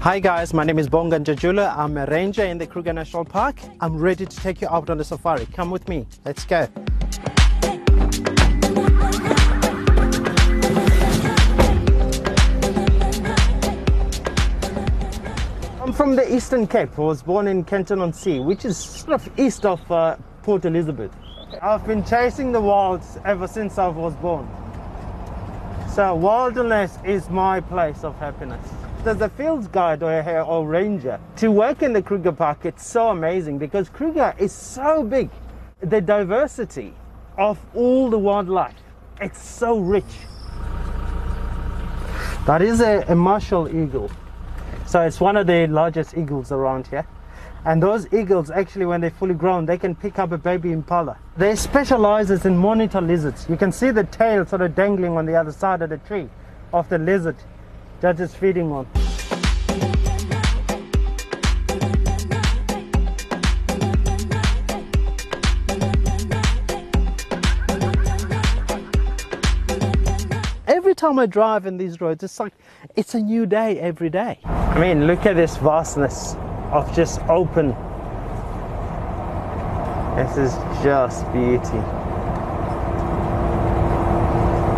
Hi guys, my name is Bonga Njajaula. I'm a ranger in the Kruger National Park. I'm ready to take you out on a safari. Come with me. Let's go. I'm from the Eastern Cape. I was born in Kenton-on-Sea, which is sort of east of uh, Port Elizabeth. I've been chasing the wilds ever since I was born. So wilderness is my place of happiness. As a fields guide or, or ranger, to work in the Kruger Park, it's so amazing because Kruger is so big. The diversity of all the wildlife, it's so rich. That is a, a eagle. So it's one of the largest eagles around here. And those eagles, actually, when they're fully grown, they can pick up a baby impala. They specializes in monitor lizards. You can see the tail sort of dangling on the other side of the tree of the lizard that is feeding on. Every time I drive in these roads, it's like it's a new day every day. I mean, look at this vastness of just open. This is just beauty.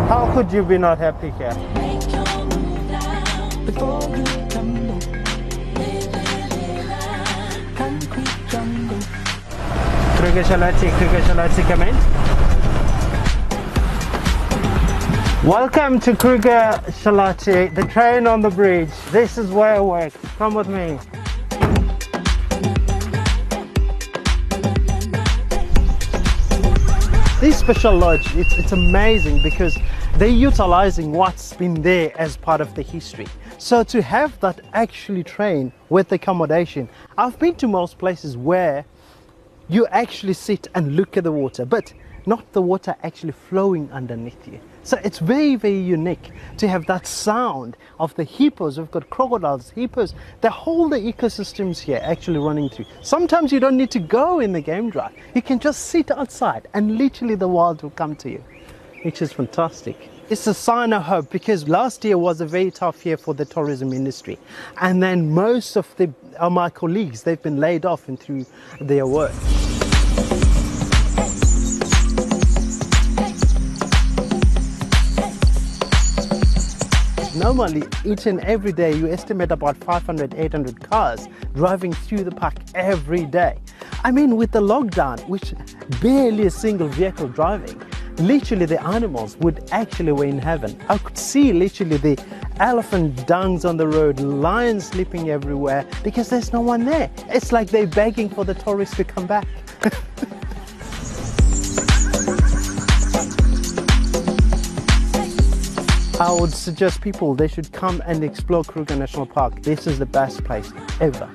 How could you be not happy here? Kruger Shalati, Kruger come in. Welcome to Kruger Shalati, the train on the bridge. This is where I work. Come with me. This special lodge, it's, it's amazing because they're utilizing what's been there as part of the history. So to have that actually train with accommodation, I've been to most places where you actually sit and look at the water, but not the water actually flowing underneath you. So it's very, very unique to have that sound of the hippos. We've got crocodiles, hippos, the whole the ecosystems here actually running through. Sometimes you don't need to go in the game drive. You can just sit outside and literally the world will come to you, which is fantastic. It's a sign of hope because last year was a very tough year for the tourism industry. And then most of the, of my colleagues, they've been laid off and through their work. normally each and every day you estimate about 500 800 cars driving through the park every day i mean with the lockdown which barely a single vehicle driving literally the animals would actually were in heaven i could see literally the elephant dungs on the road lions sleeping everywhere because there's no one there it's like they're begging for the tourists to come back I would suggest people they should come and explore Kruger National Park. This is the best place ever.